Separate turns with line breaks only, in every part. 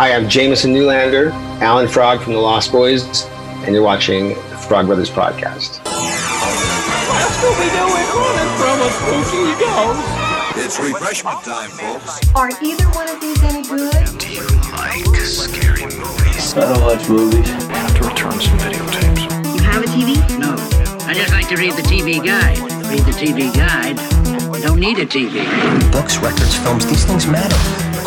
Hi, I'm Jamison Newlander, Alan Frog from the Lost Boys, and you're watching Frog Brothers Podcast.
What's Scooby doing running from us, Spooky goes?
It's refreshment time, folks.
Are either one of these any good?
Do you like scary movies?
I don't watch movies.
I have to return some videotapes.
You have a TV?
No. I just like to read the TV guide. Read the TV guide. Don't need a TV.
Books, records, films, these things matter.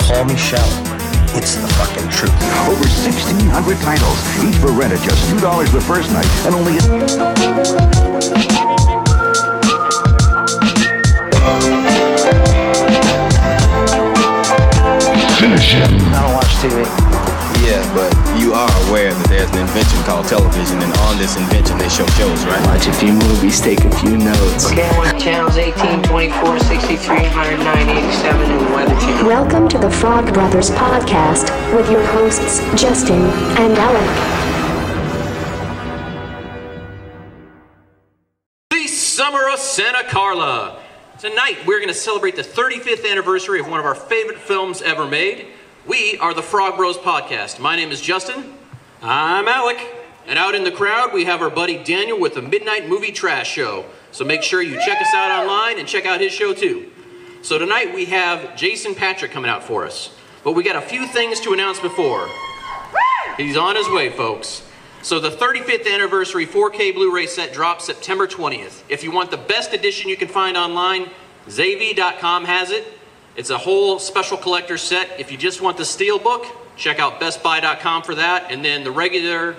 Call me Shell. It's the fucking truth.
Over 1,600 titles, each for rent at just $2 the first night, and only
Finish him.
I don't watch TV.
Yeah, but you are aware that there's an invention called television, and on this invention they show shows, right?
Watch a few movies, take a few notes.
Okay, I want channels 18, 24, 63, 109, 87, and Weather Channel.
Welcome to the Frog Brothers Podcast with your hosts, Justin and Alec.
The Summer of Santa Carla. Tonight, we're going to celebrate the 35th anniversary of one of our favorite films ever made. We are the Frog Bros Podcast. My name is Justin. I'm Alec. And out in the crowd, we have our buddy Daniel with the Midnight Movie Trash Show. So make sure you check us out online and check out his show too. So tonight, we have Jason Patric coming out for us. But we got a few things to announce before. He's on his way, folks. So the 35th anniversary 4K Blu-ray set drops September 20th. If you want the best edition you can find online, Zavvi.com has it. It's a whole special collector set. If you just want the steel book, check out BestBuy.com for that. And then the regular,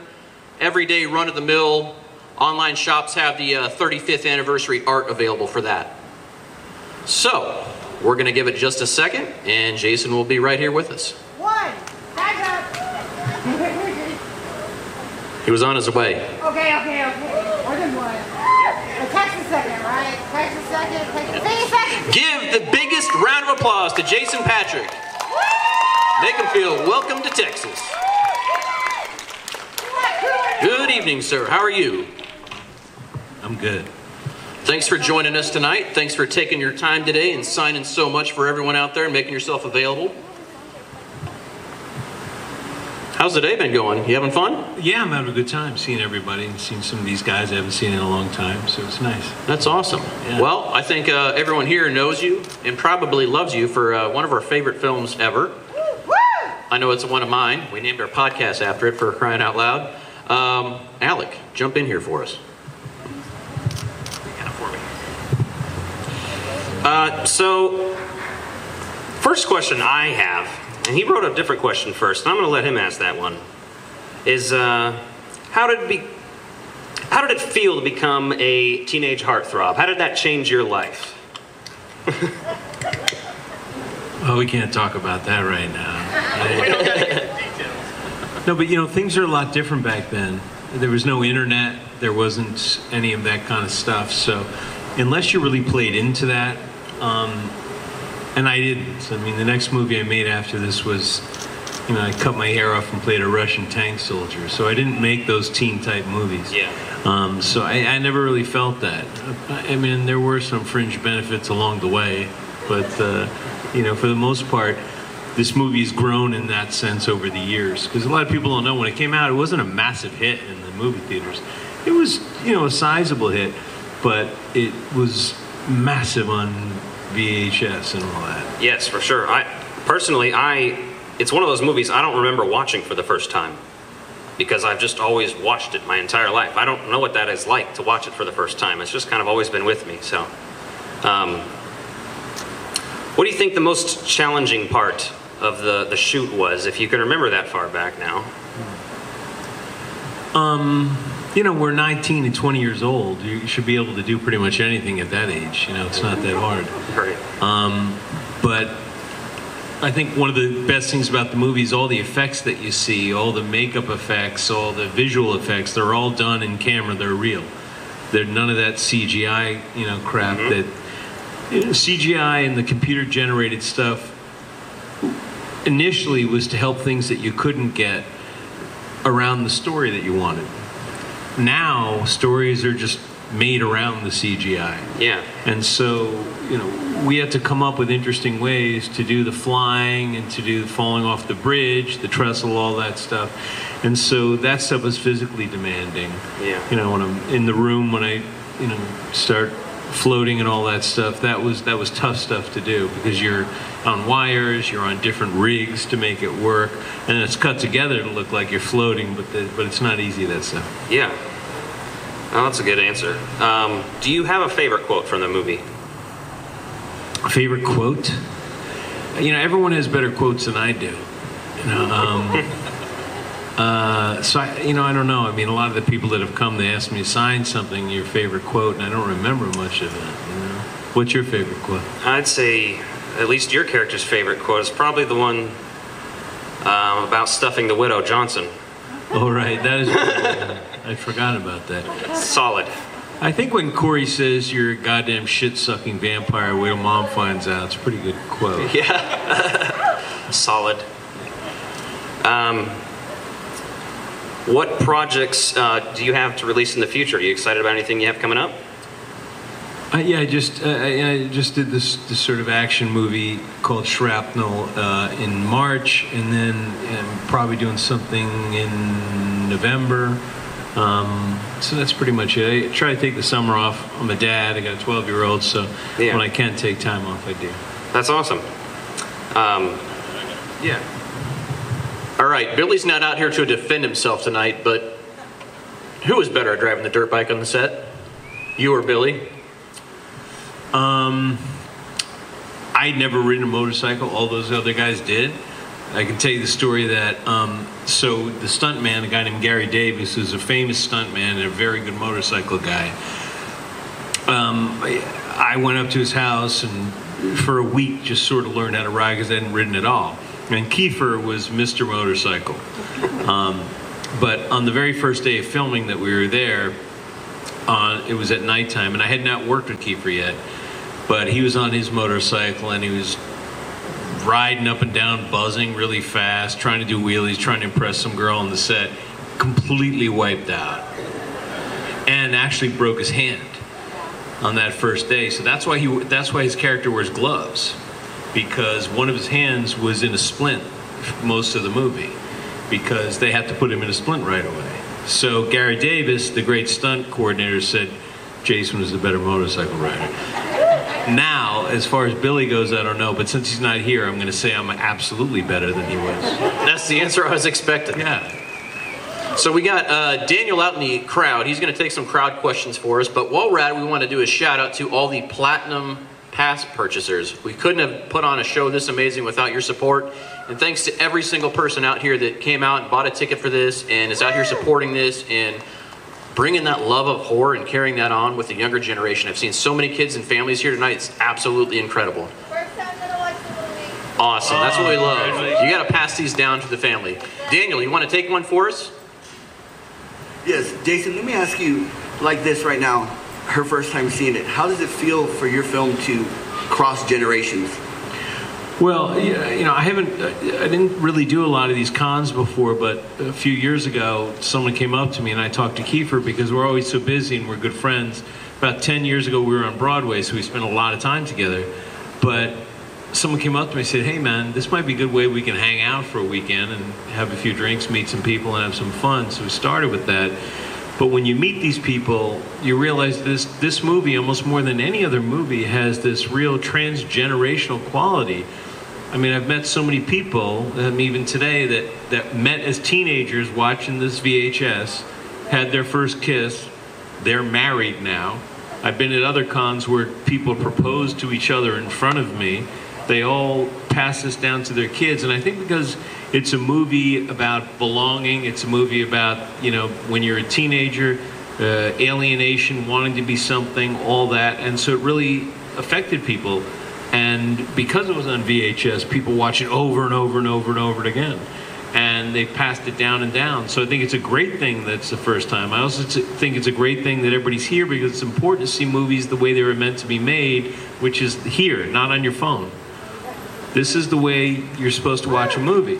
everyday run-of-the-mill online shops have the uh, 35th anniversary art available for that. So we're going to give it just a second, and Jason will be right here with us.
One. Back up.
He was on his way.
Okay, okay, okay. More than one. Text a second, right? Text second. Text a a second.
Give the biggest round of applause to Jason Patric. Make him feel welcome to Texas. Good evening, sir. How are you?
I'm good.
Thanks for joining us tonight. Thanks for taking your time today and signing so much for everyone out there and making yourself available. How's the day been going? You having fun?
Yeah, I'm having a good time seeing everybody and seeing some of these guys I haven't seen in a long time, so it's nice.
That's awesome.
Yeah.
Well, I think uh, everyone here knows you and probably loves you for uh, one of our favorite films ever. I know it's one of mine. We named our podcast after it for crying out loud. Um, Alec, jump in here for us. Kind of for me.
Uh, so, first question I have, and he wrote a different question first, and I'm going to let him ask that one. Is uh, how did it be? How did it feel to become a teenage heartthrob? How did that change your life?
Oh, we can't talk about that right now. no, but you know, things are a lot different back then. There was no internet, there wasn't any of that kind of stuff. So, unless you really played into that, um, and I didn't. I mean, the next movie I made after this was, you know, I cut my hair off and played a Russian tank soldier. So I didn't make those teen type movies.
Yeah.
Um, so I, I never really felt that. I mean, there were some fringe benefits along the way, but uh, you know, for the most part, this movie's grown in that sense over the years. Because a lot of people don't know when it came out, it wasn't a massive hit in the movie theaters. It was, you know, a sizable hit, but it was massive on VHS and all that.
Yes, for sure. I personally, I it's one of those movies I don't remember watching for the first time because I've just always watched it my entire life. I don't know what that is like to watch it for the first time. It's just kind of always been with me. So, um, what do you think the most challenging part of the the shoot was, if you can remember that far back now?
Um, you know, we're 19 and 20 years old. You should be able to do pretty much anything at that age. You know, it's not that hard.
Right.
Um, but I think one of the best things about the movie is all the effects that you see, all the makeup effects, all the visual effects. They're all done in camera. They're real. They're none of that CGI, you know, crap that you know, CGI and the computer generated stuff initially was to help things that you couldn't get around the story that you wanted. Now stories are just made around the CGI.
Yeah.
And so, you know, we had to come up with interesting ways to do the flying and to do the falling off the bridge, the trestle, all that stuff. And so that stuff was physically demanding.
Yeah.
You know, when I'm in the room, when I, you know, start floating and all that stuff, that was that was tough stuff to do because you're on wires, you're on different rigs to make it work, and it's cut together to look like you're floating, but the, but it's not easy that stuff.
Yeah. Oh, that's a good answer. Um, do you have a favorite quote from the movie?
Favorite quote? You know, everyone has better quotes than I do. You know, um, uh, so I, you know, I don't know. I mean, a lot of the people that have come, they ask me to sign something, your favorite quote, and I don't remember much of it. You know, what's your favorite quote?
I'd say at least your character's favorite quote is probably the one um, about stuffing the widow Johnson.
Oh, right, that is. I forgot about that.
Solid.
I think when Corey says you're a goddamn shit sucking vampire, wait till mom finds out. It's a pretty good quote.
Yeah. Solid. Um, what projects uh, do you have to release in the future? Are you excited about anything you have coming up?
Uh, yeah, I just uh, I just did this this sort of action movie called Shrapnel uh, in March, and then I'm probably doing something in November. Um, so that's pretty much it. I try to take the summer off. I'm a dad. I got a 12 year old, so
Yeah.
when I can take time off, I do.
That's awesome. Um,
yeah.
All right, Billy's not out here to defend himself tonight, but who was better at driving the dirt bike on the set? You or Billy?
Um, I'd never ridden a motorcycle. All those other guys did. I can tell you the story that um, so the stuntman, a guy named Gary Davis, who's a famous stuntman and a very good motorcycle guy. Um, I I went up to his house and for a week just sort of learned how to ride because I hadn't ridden at all. And Kiefer was Mr. Motorcycle. Um, but on the very first day of filming that we were there, uh, it was at nighttime, and I had not worked with Kiefer yet, but he was on his motorcycle and he was riding up and down, buzzing really fast, trying to do wheelies, trying to impress some girl on the set, completely wiped out, and actually broke his hand on that first day. So that's why he that's why his character wears gloves, because one of his hands was in a splint most of the movie, because they had to put him in a splint right away. So Gary Davis, the great stunt coordinator, said Jason was the better motorcycle rider. Now, as far as Billy goes, I don't know, but since he's not here, I'm going to say I'm absolutely better than he was.
That's the answer I was expecting.
Yeah.
So we got uh, Daniel out in the crowd. He's going to take some crowd questions for us. But while we're at it, we want to do a shout out to all the platinum pass purchasers. We couldn't have put on a show this amazing without your support. And thanks to every single person out here that came out and bought a ticket for this and is out here supporting this and bringing that love of horror and carrying that on with the younger generation. I've seen so many kids and families here tonight. It's absolutely incredible. Awesome. That's what we love. You got to pass these down to the family. Daniel, you want to take one for us?
Yes, Jason, let me ask you like this right now, her first time seeing it. How does it feel for your film to cross generations?
Well, you know, I haven't, I didn't really do a lot of these cons before, but a few years ago, someone came up to me and I talked to Kiefer because we're always so busy and we're good friends. About 10 years ago, we were on Broadway, so we spent a lot of time together. But someone came up to me and said, hey man, this might be a good way we can hang out for a weekend and have a few drinks, meet some people, and have some fun. So we started with that. But when you meet these people, you realize this this movie, almost more than any other movie, has this real transgenerational quality. I mean, I've met so many people, um, even today, that, that met as teenagers watching this VHS, had their first kiss, they're married now. I've been at other cons where people propose to each other in front of me. They all pass this down to their kids, and I think because it's a movie about belonging, it's a movie about you know when you're a teenager, uh, alienation, wanting to be something, all that, and so it really affected people. And because it was on VHS, people watch it over and over and over and over again. And they passed it down and down. So I think it's a great thing that's the first time. I also think it's a great thing that everybody's here because it's important to see movies the way they were meant to be made, which is here, not on your phone. This is the way you're supposed to watch a movie.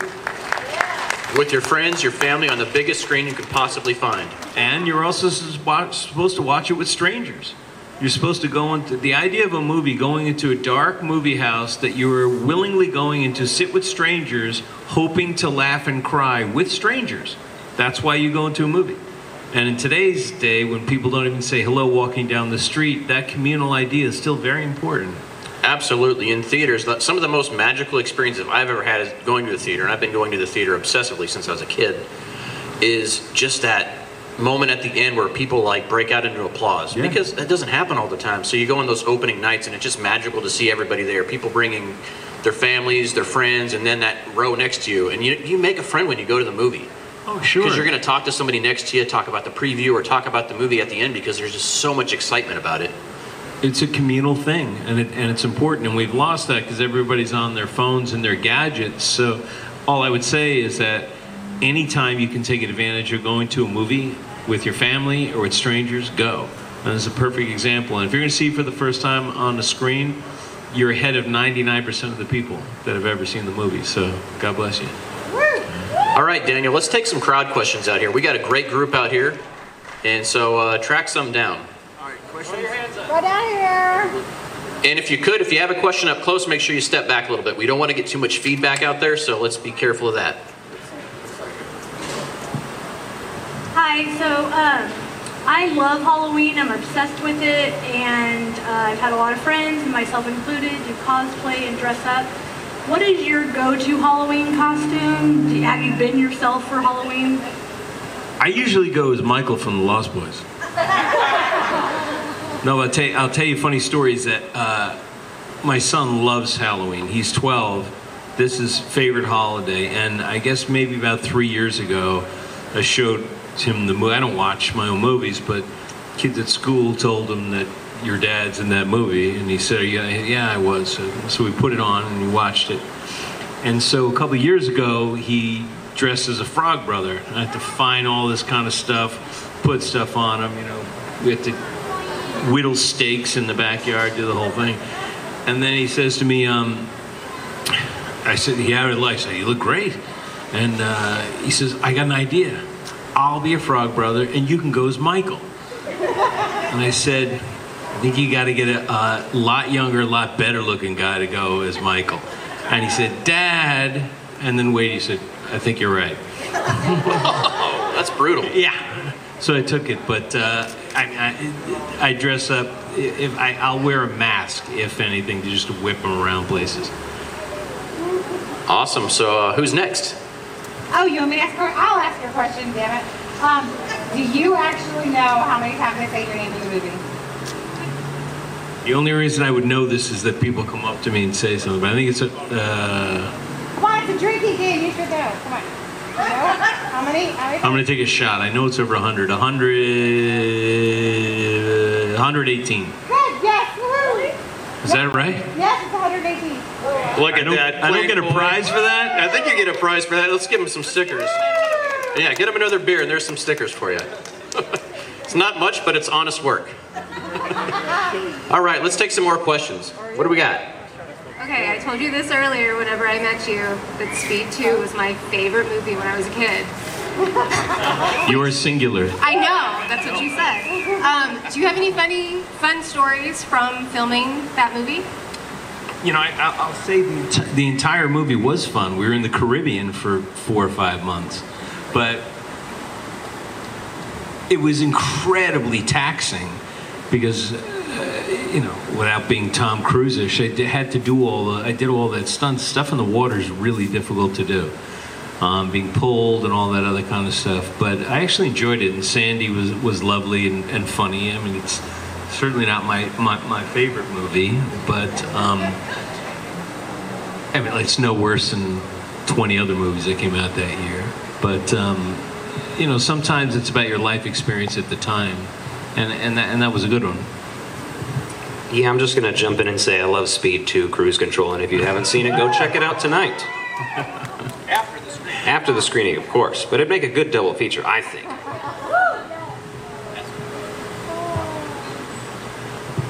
with your friends, your family on the biggest screen you could possibly find.
And you're also supposed to watch it with strangers. You're supposed to go into the idea of a movie going into a dark movie house that you are willingly going into sit with strangers, hoping to laugh and cry with strangers. That's why you go into a movie. And in today's day, when people don't even say hello walking down the street, that communal idea is still very important.
Absolutely. In theaters, some of the most magical experiences I've ever had is going to the theater, and I've been going to the theater obsessively since I was a kid, is just that moment at the end where people like break out into applause
Yeah.
because that doesn't happen all the time. So you go on those opening nights and it's just magical to see everybody there. People bringing their families, their friends, and then that row next to you, and you you make a friend when you go to the movie.
Oh, sure.
Because you're going to talk to somebody next to you, talk about the preview, or talk about the movie at the end because there's just so much excitement about it.
It's a communal thing, and it, and it's important. And we've lost that because everybody's on their phones and their gadgets. So, all I would say is that anytime you can take advantage of going to a movie with your family or with strangers, go. And is a perfect example. And if you're going to see it for the first time on the screen, you're ahead of 99% of the people that have ever seen the movie. So, God bless you.
All right, Daniel, let's take some crowd questions out here. We got a great group out here, and so uh, track some down.
Go down here.
And if you could, if you have a question up close, make sure you step back a little bit. We don't want to get too much feedback out there, so let's be careful of that.
Hi, so um, I love Halloween. I'm obsessed with it, and uh, I've had a lot of friends, myself included, do cosplay and dress up. What is your go-to Halloween costume? Do you, have you been yourself for Halloween?
I usually go as Michael from the Lost Boys. No, I'll tell you, I'll tell you funny stories that uh, my son loves Halloween. He's 12. This is favorite holiday, and I guess maybe about three years ago, I showed him the movie. I don't watch my own movies, but kids at school told him that your dad's in that movie, and he said, "Yeah, yeah, I was." So, we put it on, and he watched it. And so a couple years ago, he dressed as a frog brother. I had to find all this kind of stuff, put stuff on him. You know, we had to whittle stakes in the backyard, do the whole thing. And then he says to me, um, I said, "Yeah, I like said you look great." And uh, he says, "I got an idea. I'll be a frog brother, and you can go as Michael." And I said, "I think you got to get a, a lot younger, a lot better looking guy to go as Michael." And he said, "Dad," and then wait, he said, "I think you're right."
That's brutal.
Yeah. So I took it, but uh, I, I, I dress up. If I, I'll wear a mask, if anything, to just whip them around places.
Awesome. So uh, who's next?
Oh, you want me to ask? I'll ask your question, damn it. Um, do you actually know how many times I say your name in the movie?
The only reason I would know this is that people come up to me and say something. But I think it's a. Uh,
Come on, it's a drinking game. You should know. Come on. You know? How many?
I'm going to take a shot. I know it's over 100. 100. 118.
Good. Yes. Woo.
Is that right?
Yes, it's 118.
Look
I
at
don't-
that.
I don't get a prize for that?
I think you get a prize for that. Let's give him some stickers. Yeah, get him another beer, and there's some stickers for you. it's not much, but it's honest work. All right, let's take some more questions. What do we got?
Okay, I told you this earlier whenever I met you that Speed 2 was my favorite movie when I was a kid.
You're singular.
I know, that's what you said. Um, do you have any funny, fun stories from filming that movie?
You know, I, I- I'll say the, the entire movie was fun. We were in the Caribbean for four or five months, but it was incredibly taxing because, uh, you know, without being Tom Cruise-ish, I did- had to do all the, I did all that stunt stuff in the water is really difficult to do. Um, being pulled and all that other kind of stuff, but I actually enjoyed it. And Sandy was was lovely and, and funny. I mean, it's certainly not my, my, my favorite movie, but um, I mean, it's no worse than 20 other movies that came out that year. But, um, you know, sometimes it's about your life experience at the time, and, and, that, and that was a good one.
Yeah, I'm just going to jump in and say I love Speed 2 Cruise Control, and if you haven't seen it, go check it out tonight. After the screening, of course, but it'd make a good double feature, I think.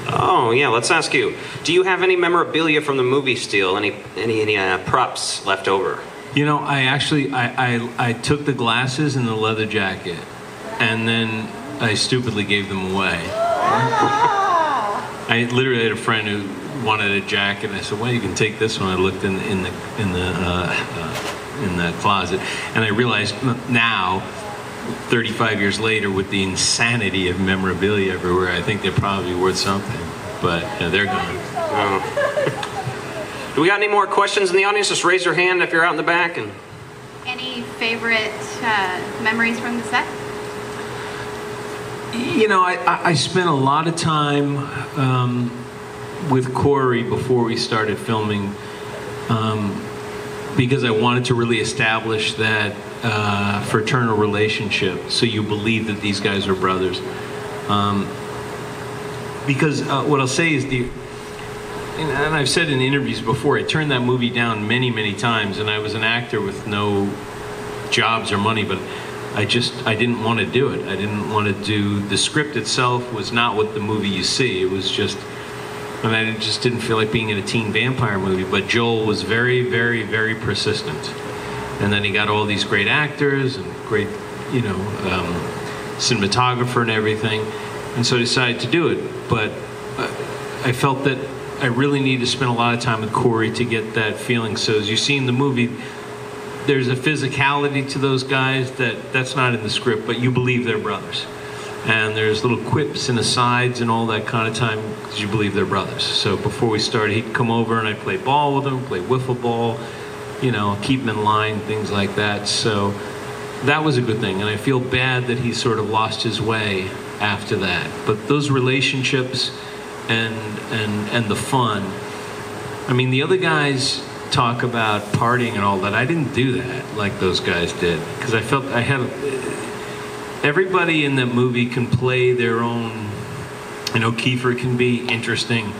Oh yeah, let's ask you. Do you have any memorabilia from the movie steal? Any any any uh, props left over?
You know, I actually I, I I took the glasses and the leather jacket, and then I stupidly gave them away. I literally had a friend who wanted a jacket, and I said, "Well, you can take this one." I looked in in the in the uh, uh, in the closet, and I realized now, 35 years later, with the insanity of memorabilia everywhere, I think they're probably worth something. But yeah, they're gone.
Do we got any more questions in the audience? Just raise your hand if you're out in the back. And
Any favorite uh, memories from the set?
You know, I, I spent a lot of time um, with Corey before we started filming um, because I wanted to really establish that uh, fraternal relationship so you believe that these guys are brothers. Um, because uh, what I'll say is the and I've said in interviews before, I turned that movie down many, many times, and I was an actor with no jobs or money, but I just I didn't want to do it. I didn't want to do the script itself was not what the movie you see. It was just I just didn't feel like being in a teen vampire movie. But Joel was very, very, very persistent, and then he got all these great actors and great, you know, um, cinematographer and everything, and so I decided to do it. But uh, I felt that I really needed to spend a lot of time with Corey to get that feeling. So as you see in the movie, there's a physicality to those guys that that's not in the script, but you believe they're brothers. And there's little quips and asides and all that kind of time because you believe they're brothers. So before we started, he'd come over and I'd play ball with him, play wiffle ball, you know, keep him in line, things like that. So that was a good thing. And I feel bad that he sort of lost his way after that. But those relationships and and and the fun. I mean, the other guys talk about partying and all that. I didn't do that like those guys did because I felt I had everybody in that movie can play their own. You know, Kiefer can be interesting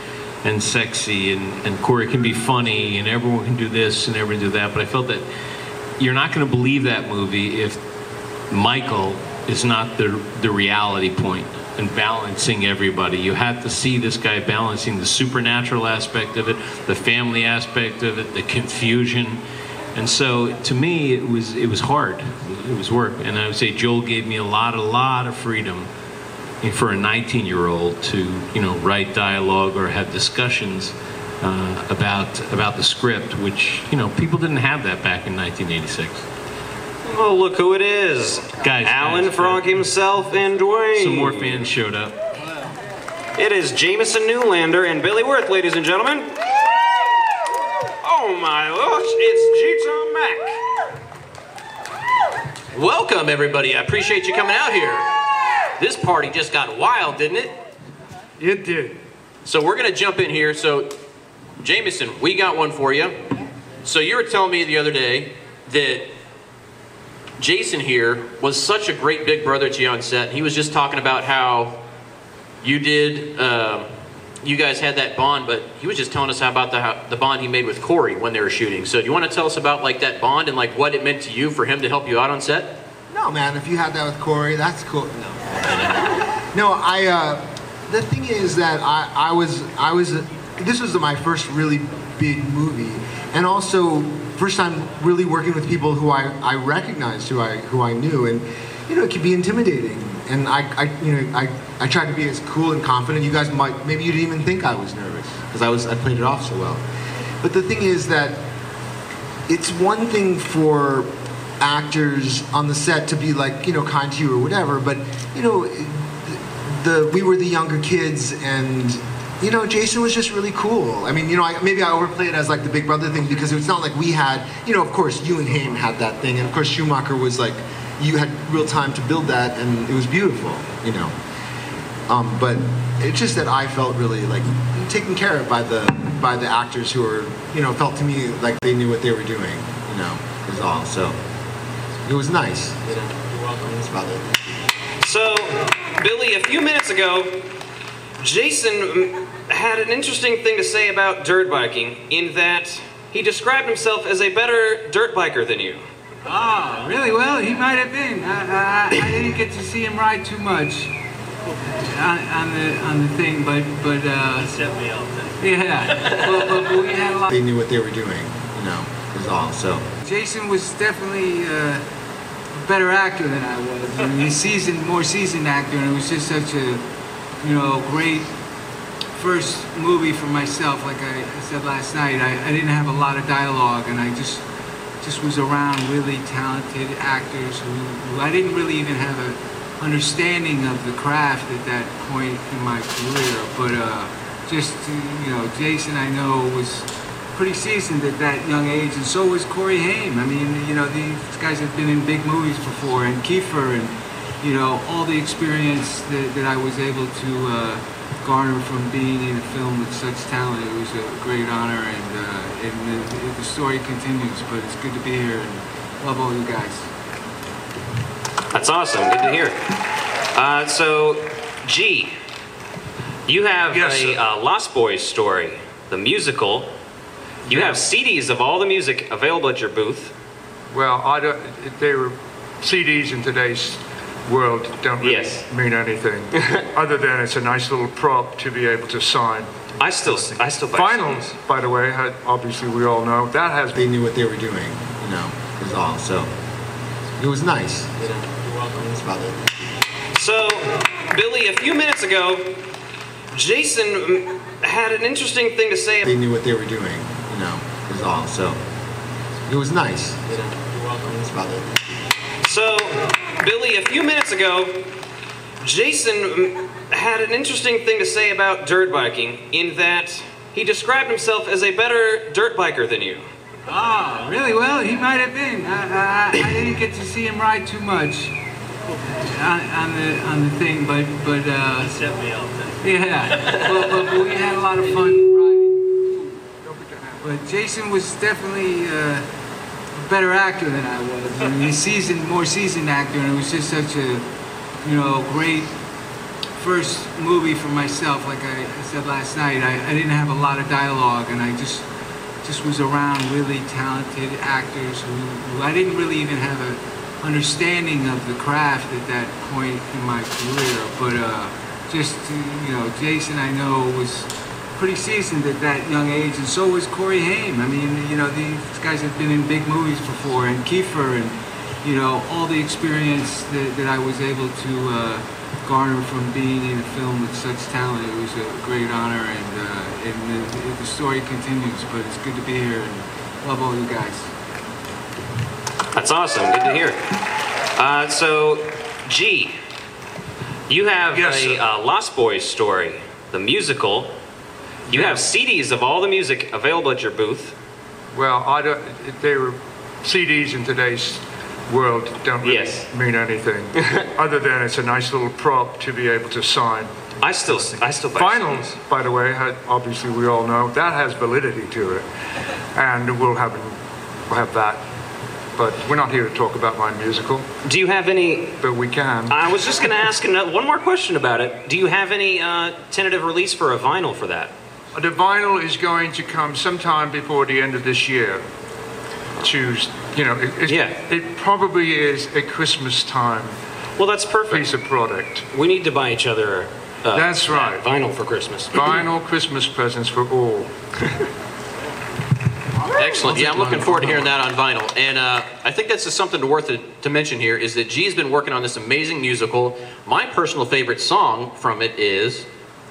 and sexy, and, and Corey can be funny, and everyone can do this and everyone do that. But I felt that you're not going to believe that movie if Michael is not the the reality point and balancing everybody. You have to see this guy balancing the supernatural aspect of it, the family aspect of it, the confusion. And so to me it was it was hard. It was work. And I would say Joel gave me a lot a lot of freedom for a 19-year-old to, you know, write dialogue or have discussions uh, about about the script, which, you know, people didn't have that back in 1986.
Oh, look who it is,
Guys,
Alan
guys,
Frog himself and Dwayne.
Some more fans showed up.
It is Jamison Newlander and Billy Wirth, ladies and gentlemen. Oh my gosh, it's G-Tom Mac.
Welcome, everybody. I appreciate you coming out here. This party just got wild, didn't it?
It did.
So we're going to jump in here. So, Jamison, we got one for you. So you were telling me the other day that Jason here was such a great big brother to you on set. He was just talking about how you did, um, you guys had that bond, but he was just telling us about the, how, the bond he made with Corey when they were shooting. So do you want to tell us about like that bond and like what it meant to you for him to help you out on set?
No, man. If you had that with Corey, that's cool. No, no. I. Uh, the thing is that I, I was, I was. This was my first really big movie, and also first time really working with people who I, I recognized, who I, who I knew, and you know, it could be intimidating. And I, I, you know, I, I tried to be as cool and confident. You guys might, maybe you didn't even think I was nervous because I was, I played it off so well. But the thing is that it's one thing for actors on the set to be like you know kind to you or whatever but you know the we were the younger kids and you know jason was just really cool i mean you know I, maybe i overplayed it as like the big brother thing because it's not like we had you know of course you and Haim had that thing and of course schumacher was like you had real time to build that and it was beautiful you know um, but it's just that i felt really like taken care of by the by the actors who were you know felt to me like they knew what they were doing you know is all so it was nice. You know, you're welcome. That's about it.
So, Billy, a few minutes ago, Jason had an interesting thing to say about dirt biking in that he described himself as a better dirt biker than you.
Ah, really? Well, he might have been. I, I, I didn't get to see him ride too much on, on the on the thing, but but uh, yeah. Well, but, but we had a lot.
They knew what they were doing. You know, is is all. So
Jason was definitely uh, a better actor than I was. I mean, he's seasoned, more seasoned actor, and it was just such a, you know, great first movie for myself. Like I, said last night, I, I didn't have a lot of dialogue, and I just just was around really talented actors who, who I didn't really even have a understanding of the craft at that point in my career. But uh, just you know, Jason, I know was pretty seasoned at that young age, and so was Corey Haim. I mean, you know, these guys have been in big movies before, and Kiefer, and you know, all the experience that, that I was able to uh, garner from being in a film with such talent. It was a great honor, and, uh, and the, the story continues. But it's good to be here, and love all you guys.
That's awesome. Good to hear. Uh, so, G, you have a uh, Lost Boys story, the musical. You have CDs of all the music available at your booth.
Well, I don't. They were CDs in today's world don't really
Yes.
mean anything, other than it's a nice little prop to be able to sign.
I still, I still buy
Finals, by the way, had, obviously we all know that has.
they knew what they were doing, you know, is all. So it was nice. You know, you're welcome. That's about it.
So, Billy, a few minutes ago, Jason had an interesting thing to say.
They knew what they were doing, you know, is all. So it was nice. You know, you're welcome. That's about it.
So, Billy, a few minutes ago, Jason had an interesting thing to say about dirt biking in that he described himself as a better dirt biker than you.
Ah, really? Well, he might have been. I, I, I didn't get to see him ride too much on, on the on the thing, but but uh, set me up. Yeah, but, but, but we had a lot of fun riding. But Jason was definitely uh, a better actor than I was. I mean, seasoned, more seasoned actor, and it was just such a you know great first movie for myself. Like I, said last night, I, I didn't have a lot of dialogue, and I just just was around really talented actors who, who I didn't really even have a understanding of the craft at that point in my career. But uh, just you know, Jason I know was pretty seasoned at that young age, and so was Corey Haim. I mean, you know, these guys have been in big movies before, and Kiefer, and you know, all the experience that, that I was able to uh, garner from being in a film with such talent. It was a great honor, and uh, and the, the story continues. But it's good to be here, and love all you guys.
That's awesome. Good to hear. Uh, so, G, you have a uh, Lost Boys story, the musical. You have CDs of all the music available at your booth.
Well, I don't. They were CDs in today's world don't really
Yes.
mean anything, other than it's a nice little prop to be able to sign.
I still, I still buy
Finals, by the way, obviously we all know that has validity to it, and we'll have we'll have that. But we're not here to talk about my musical.
Do you have any?
But we can.
I was just going to ask another, one more question about it. Do you have any uh, tentative release for a vinyl for that?
The vinyl is going to come sometime before the end of this year. To you know, it, it,
Yeah.
it probably is a Christmas time.
Well, that's perfect.
Piece of product.
We need to buy each other. Uh,
That's right.
Vinyl for Christmas.
Vinyl Christmas presents for all.
Excellent. Yeah, I'm looking forward to hearing that on vinyl. And uh, I think that's just something worth it, to mention here is that G's been working on this amazing musical. My personal favorite song from it is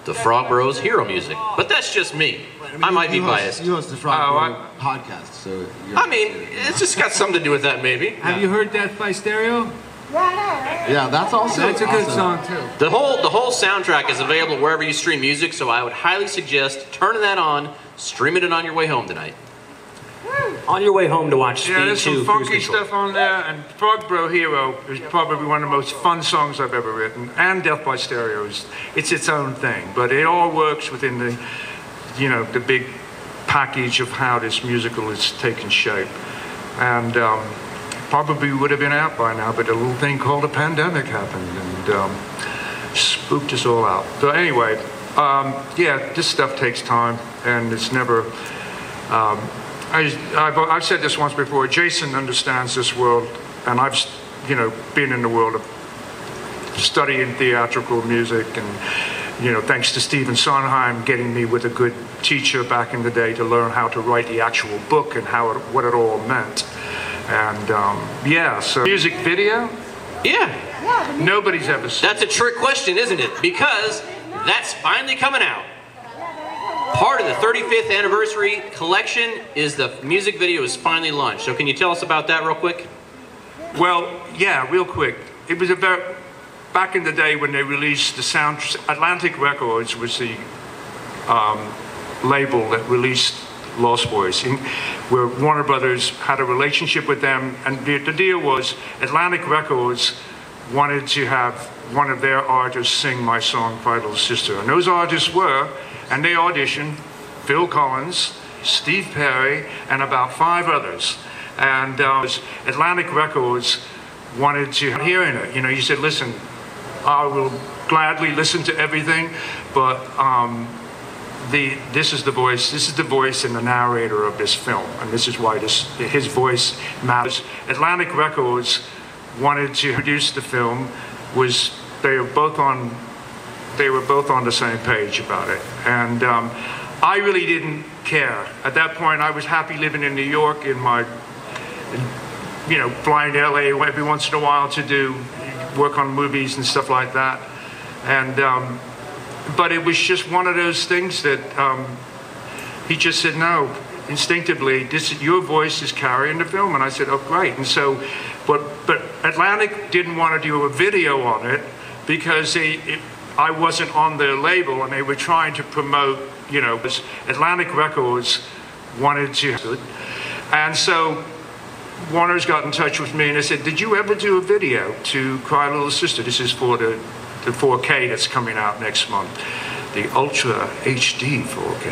the Frog Bros Hero Music. But that's just me. I might be
host,
biased.
You host the Frog
Oh,
Bro podcast, so
I mean, it's just got something to do with that, maybe.
Have you heard Death by Stereo?
yeah, that's also
That's a good
awesome.
song too.
The whole the whole soundtrack is available wherever you stream music, so I would highly suggest turning that on, streaming it on your way home tonight.
On your way home to watch Speed
Yeah, there's
2
some
Cruise
funky
Control.
stuff on there, and Frog Bro Hero is probably one of the most fun songs I've ever written, and Death by Stereo is it's its own thing, but it all works within the, you know, the big package of how this musical is taking shape, and um, probably would have been out by now, but a little thing called a pandemic happened and um, spooked us all out. So anyway, um, yeah, this stuff takes time, and it's never. Um, I, I've, I've said this once before. Jason understands this world, and I've, you know, been in the world of studying theatrical music and you know, thanks to Stephen Sondheim getting me with a good teacher back in the day to learn how to write the actual book and how it, what it all meant. And um, yeah, so music video.
Yeah.
Nobody's ever seen.
That's a trick question, isn't it? Because that's finally coming out. Part of the 35th anniversary collection is the music video is finally launched. So can you tell us about that real quick?
Well, yeah, real quick. It was about back in the day when they released the sound. Atlantic Records was the um, label that released Lost Boys, where Warner Brothers had a relationship with them, and the, the deal was Atlantic Records wanted to have one of their artists sing my song "Cry Little Sister," and those artists were, and they auditioned, Phil Collins, Steve Perry, and about five others. And uh, Atlantic Records wanted to hear in it. You know, you said, listen, I will gladly listen to everything, but um, the this is the voice. This is the voice and the narrator of this film, and this is why this his voice matters. Atlantic Records wanted to produce the film. Was they were both on they were both on the same page about it, and um, I really didn't care at that point. I was happy living in New York in my you know, flying to LA every once in a while to do work on movies and stuff like that. And um, but it was just one of those things that um, he just said no instinctively. This your voice is carrying the film, and I said, oh great. And so, but but Atlantic didn't want to do a video on it because they. It, I wasn't on their label, and they were trying to promote, you know, Atlantic Records wanted to, and so Warner's got in touch with me and they said, Did you ever do a video to Cry Little Sister? This is for the, the 4K that's coming out next month, the Ultra HD 4K.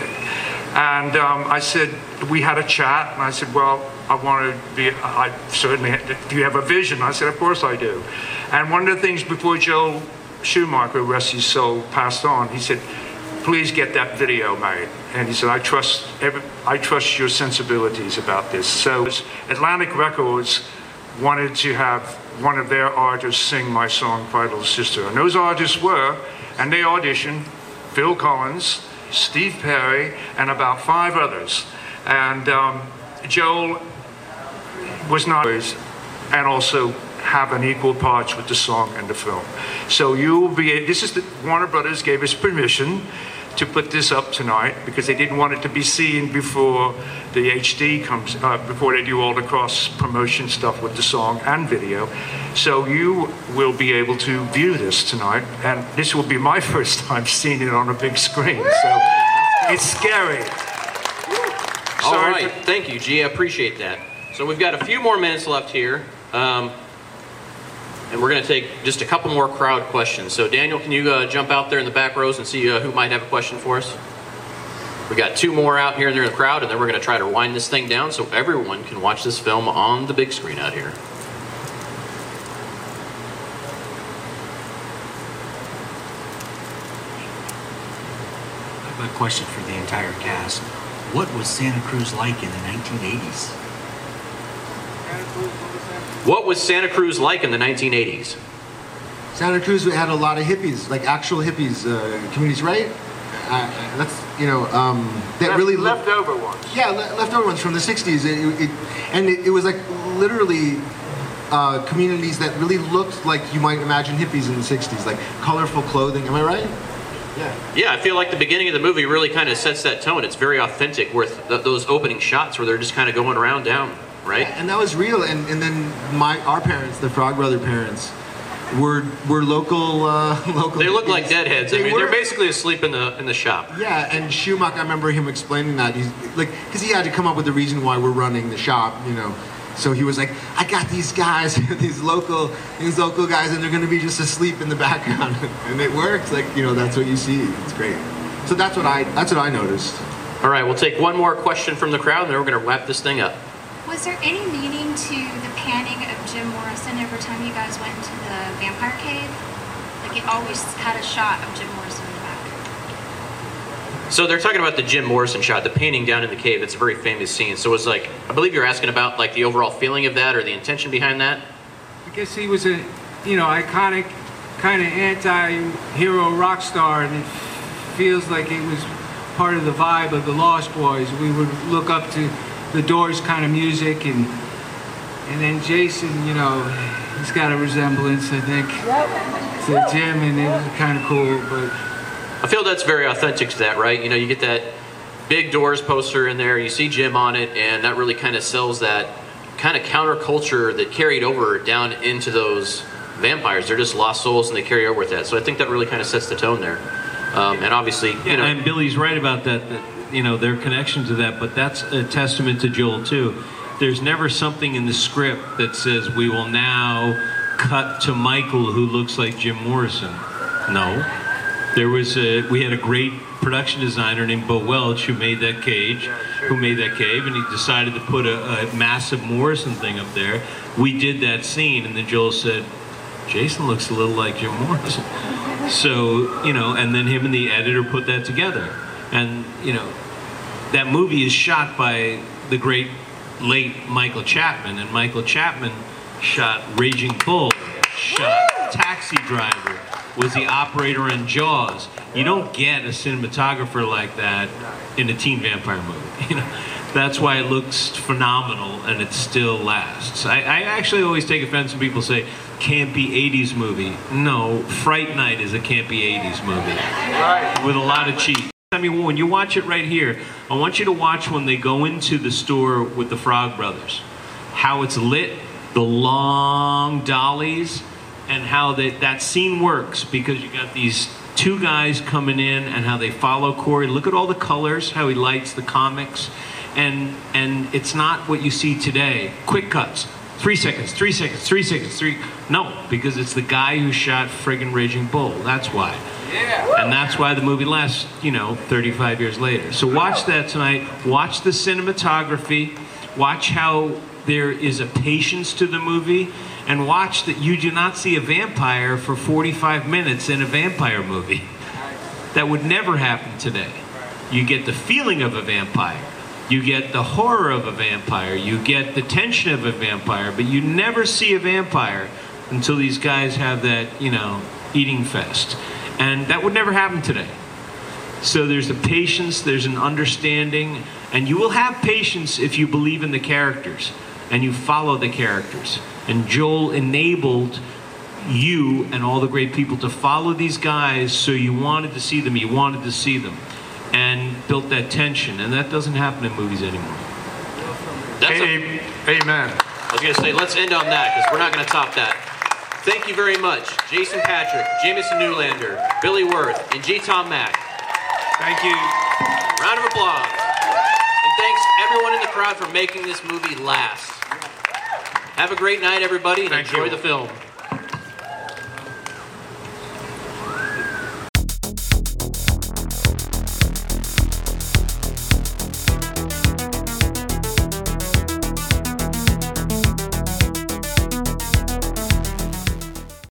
And um, I said, We had a chat, and I said, Well, I want to be, I certainly, do you have a vision? I said, Of course I do. And one of the things before Joel Schumacher, rest his soul, passed on, he said, Please get that video made and he said, I trust, every, I trust your sensibilities about this. So Atlantic Records wanted to have one of their artists sing my song, Little Sister. And those artists were, and they auditioned, Phil Collins, Steve Perry, and about five others. And um, Joel was not, and also have an equal parts with the song and the film. So you will be, this is the, Warner Brothers gave us permission to put this up tonight because they didn't want it to be seen before the HD comes, uh, before they do all the cross promotion stuff with the song and video. So you will be able to view this tonight, and this will be my first time seeing it on a big screen. So it's scary.
All
Sorry
right,
for-
thank you, G. I appreciate that. So we've got a few more minutes left here. Um, and we're going to take just a couple more crowd questions. So, Daniel, can you uh, jump out there in the back rows and see uh, who might have a question for us? We got two more out here in the crowd, and then we're going to try to wind this thing down so everyone can watch this film on the big screen out here.
I have a question for the entire cast. What was Santa Cruz like in the 1980s?
What was Santa Cruz like in the 1980s?
Santa Cruz had a lot of hippies, like actual hippies uh, communities, right? Uh, that's you know um, that
Left-
really look-
leftover ones.
Yeah, le- leftover ones from the '60s. It, it, and it, it was like literally uh, communities that really looked like you might imagine hippies in the '60s, like colorful clothing. Am I right? Yeah.
Yeah, I feel like the beginning of the movie really kind of sets that tone. It's very authentic with th- those opening shots where they're just kind of going around down, right?
And that was real. And, and then my our parents, the Frog Brother parents, were were local uh, local.
They look like deadheads. I
They
mean,
were.
they're basically asleep in the in the shop.
Yeah, and Schumacher, I remember him explaining that. He's like, because he had to come up with the reason why we're running the shop, you know. So he was like, I got these guys, these local, these local guys, and they're gonna be just asleep in the background, and it works. Like, you know, that's what you see. It's great. So that's what I, that's what I noticed.
All right, we'll take one more question from the crowd, and then we're going to wrap this thing up.
Was there any meaning to the panning of Jim Morrison every time you guys went into the vampire cave? Like it always had a shot of Jim Morrison in the back.
So they're talking about the Jim Morrison shot, the painting down in the cave. It's a very famous scene. So it was like, I believe you're asking about like the overall feeling of that or the intention behind that.
I guess he was a, you know, iconic kind of anti-hero rock star, and it feels like it was part of the vibe of the Lost Boys. We would look up to the Doors kind of music, and and then Jason, you know, he's got a resemblance, I think, to Jim, and it was kind of cool. But
I feel that's very authentic to that, right? You know, you get that big Doors poster in there, you see Jim on it, and that really kind of sells that kind of counterculture that carried over down into those vampires. They're just lost souls, and they carry over with that. So I think that really kind of sets the tone there. Um, and obviously, you know,
and Billy's right about that. That you know their connection to that, but that's a testament to Joel too. There's never something in the script that says we will now cut to Michael who looks like Jim Morrison. No, there was a we had a great production designer named Bo Welch who made that cage, who made that cave, and he decided to put a, a massive Morrison thing up there. We did that scene, and then Joel said, "Jason looks a little like Jim Morrison." So you know, and then him and the editor put that together, and you know, that movie is shot by the great late Michael Chapman, and Michael Chapman shot Raging Bull, shot Taxi Driver, was the operator in Jaws. You don't get a cinematographer like that in a teen vampire movie. You know, that's why it looks phenomenal and it still lasts. I, I actually always take offense when people say campy 80s movie. No, Fright Night is a campy 80s movie with a lot of cheat. I mean, when you watch it right here, I want you to watch when they go into the store with the Frog Brothers, how it's lit, the long dollies, and how that that scene works because you got these two guys coming in and how they follow Corey. Look at all the colors, how he lights the comics, and and it's not what you see today. Quick cuts, three seconds, three seconds, three seconds, three. No, because it's the guy who shot friggin' Raging Bull. That's why. And that's why the movie lasts, you know, 35 years later. So watch that tonight. Watch the cinematography. Watch how there is a patience to the movie. And watch that you do not see a vampire for 45 minutes in a vampire movie. That would never happen today. You get the feeling of a vampire. You get the horror of a vampire. You get the tension of a vampire. But you never see a vampire until these guys have that, you know, eating fest. And that would never happen today. So there's a patience, there's an understanding, and you will have patience if you believe in the characters and you follow the characters. And Joel enabled you and all the great people to follow these guys so you wanted to see them, you wanted to see them, and built that tension. And that doesn't happen in movies anymore.
That's a,
Amen.
I was going to say, let's end on that because we're not going to top that. Thank you very much, Jason Patric, Jamison Newlander, Billy Wirth, and G. Tom Mac.
Thank you.
Round of applause. And thanks everyone in the crowd for making this movie last. Have a great night, everybody, and enjoy the film.